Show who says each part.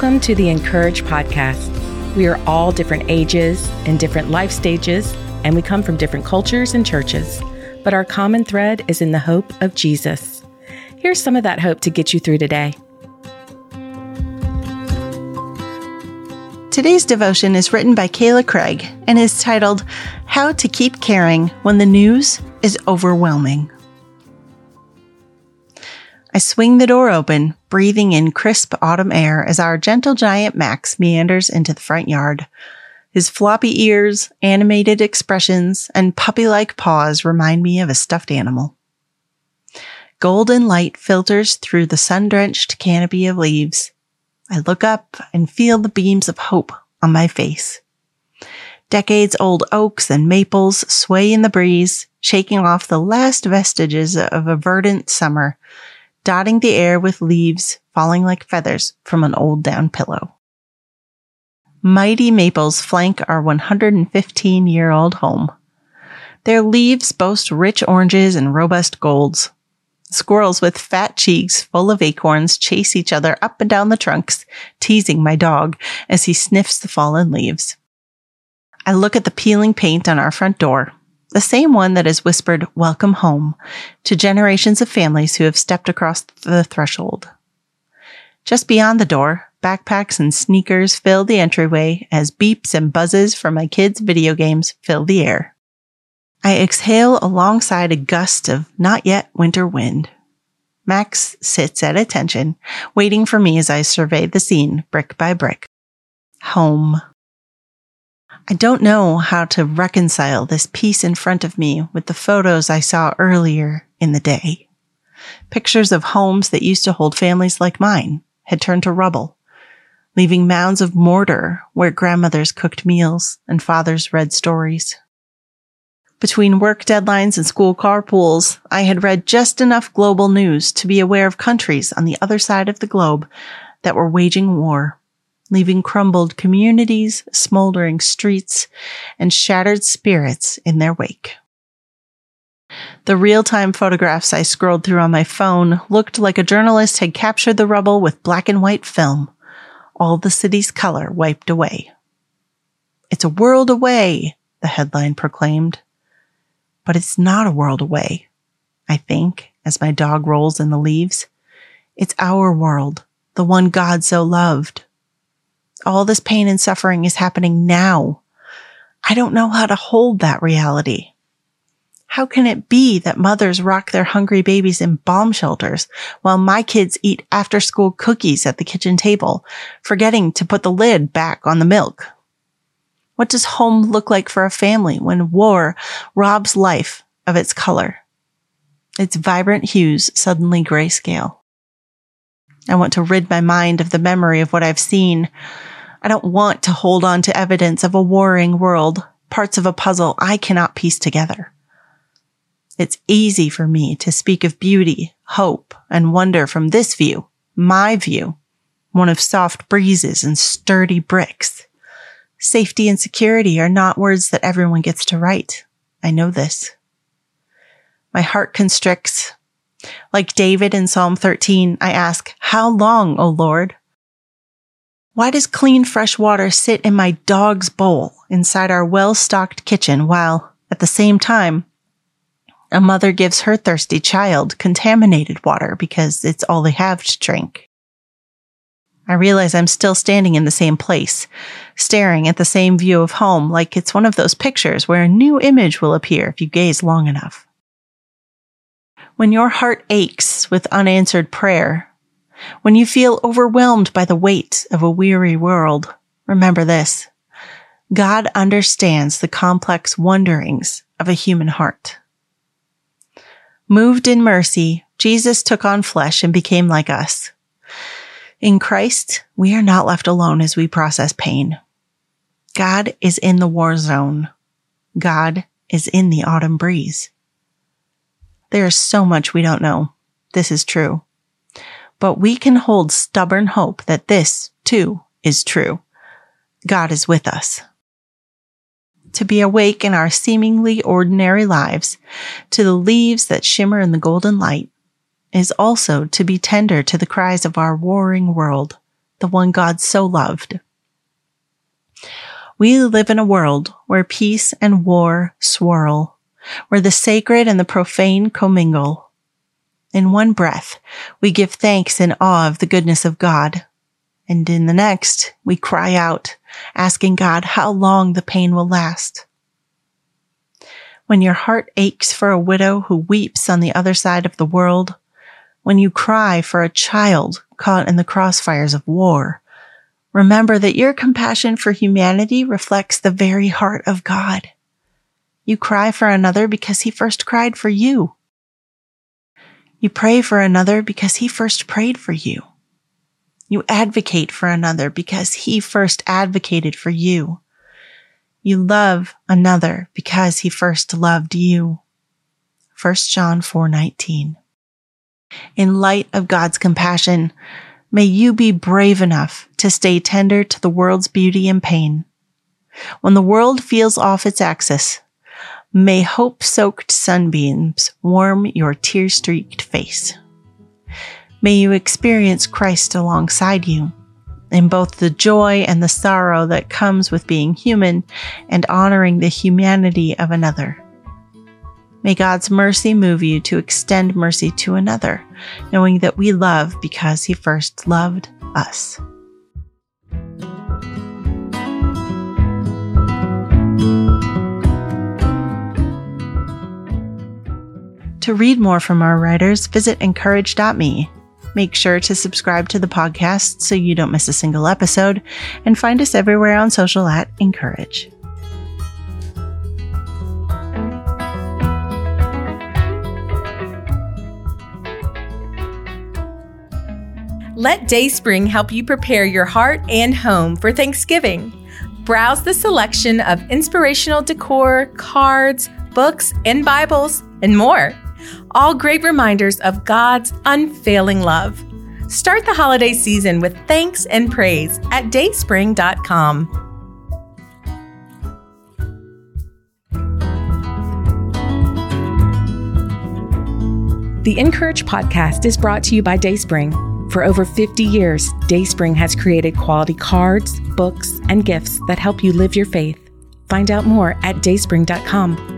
Speaker 1: Welcome to the (in)courage podcast. We are all different ages and different life stages, and we come from different cultures and churches. But our common thread is in the hope of Jesus. Here's some of that hope to get you through today.
Speaker 2: Today's devotion is written by Kayla Craig and is titled How to Keep Caring When the News is Overwhelming. I swing the door open, breathing in crisp autumn air as our gentle giant Max meanders into the front yard. His floppy ears, animated expressions, and puppy like paws remind me of a stuffed animal. Golden light filters through the sun drenched canopy of leaves. I look up and feel the beams of hope on my face. Decades old oaks and maples sway in the breeze, shaking off the last vestiges of a verdant summer dotting the air with leaves falling like feathers from an old down pillow. Mighty maples flank our 115 year old home. Their leaves boast rich oranges and robust golds. Squirrels with fat cheeks full of acorns chase each other up and down the trunks, teasing my dog as he sniffs the fallen leaves. I look at the peeling paint on our front door the same one that has whispered welcome home to generations of families who have stepped across the threshold. Just beyond the door, backpacks and sneakers fill the entryway as beeps and buzzes from my kids' video games fill the air. I exhale alongside a gust of not yet winter wind. Max sits at attention, waiting for me as I survey the scene brick by brick. Home. I don't know how to reconcile this peace in front of me with the photos I saw earlier in the day. Pictures of homes that used to hold families like mine had turned to rubble, leaving mounds of mortar where grandmothers cooked meals and fathers read stories. Between work deadlines and school carpools, I had read just enough global news to be aware of countries on the other side of the globe that were waging war leaving crumbled communities, smoldering streets, and shattered spirits in their wake. The real time photographs I scrolled through on my phone looked like a journalist had captured the rubble with black and white film, all the city's color wiped away. It's a world away, the headline proclaimed. But it's not a world away, I think, as my dog rolls in the leaves. It's our world, the one God so loved. All this pain and suffering is happening now. I don't know how to hold that reality. How can it be that mothers rock their hungry babies in bomb shelters while my kids eat after school cookies at the kitchen table, forgetting to put the lid back on the milk? What does home look like for a family when war robs life of its color? Its vibrant hues suddenly grayscale. I want to rid my mind of the memory of what I've seen. I don't want to hold on to evidence of a warring world, parts of a puzzle I cannot piece together. It's easy for me to speak of beauty, hope, and wonder from this view, my view, one of soft breezes and sturdy bricks. Safety and security are not words that everyone gets to write. I know this. My heart constricts like David in Psalm 13, I ask, How long, O Lord? Why does clean fresh water sit in my dog's bowl inside our well stocked kitchen while, at the same time, a mother gives her thirsty child contaminated water because it's all they have to drink? I realize I'm still standing in the same place, staring at the same view of home like it's one of those pictures where a new image will appear if you gaze long enough. When your heart aches with unanswered prayer, when you feel overwhelmed by the weight of a weary world, remember this. God understands the complex wonderings of a human heart. Moved in mercy, Jesus took on flesh and became like us. In Christ, we are not left alone as we process pain. God is in the war zone. God is in the autumn breeze. There is so much we don't know. This is true. But we can hold stubborn hope that this, too, is true. God is with us. To be awake in our seemingly ordinary lives to the leaves that shimmer in the golden light is also to be tender to the cries of our warring world, the one God so loved. We live in a world where peace and war swirl, where the sacred and the profane commingle. In one breath, we give thanks in awe of the goodness of God. And in the next, we cry out, asking God how long the pain will last. When your heart aches for a widow who weeps on the other side of the world, when you cry for a child caught in the crossfires of war, remember that your compassion for humanity reflects the very heart of God. You cry for another because he first cried for you. You pray for another because he first prayed for you. You advocate for another because he first advocated for you. You love another because he first loved you. 1 John 4:19. In light of God's compassion, may you be brave enough to stay tender to the world's beauty and pain. When the world feels off its axis, may hope-soaked sunbeams warm your tear-streaked face. May you experience Christ alongside you in both the joy and the sorrow that comes with being human and honoring the humanity of another. May God's mercy move you to extend mercy to another, knowing that we love because he first loved us. To read more from our writers, visit incourage.me. Make sure to subscribe to the podcast so you don't miss a single episode, and find us everywhere on social at (in)courage.
Speaker 1: Let Dayspring help you prepare your heart and home for Thanksgiving. Browse the selection of inspirational decor, cards, books, and Bibles, and more all great reminders of God's unfailing love. Start the holiday season with thanks and praise at dayspring.com. The (in)courage podcast is brought to you by Dayspring. For over 50 years, Dayspring has created quality cards, books, and gifts that help you live your faith. Find out more at dayspring.com.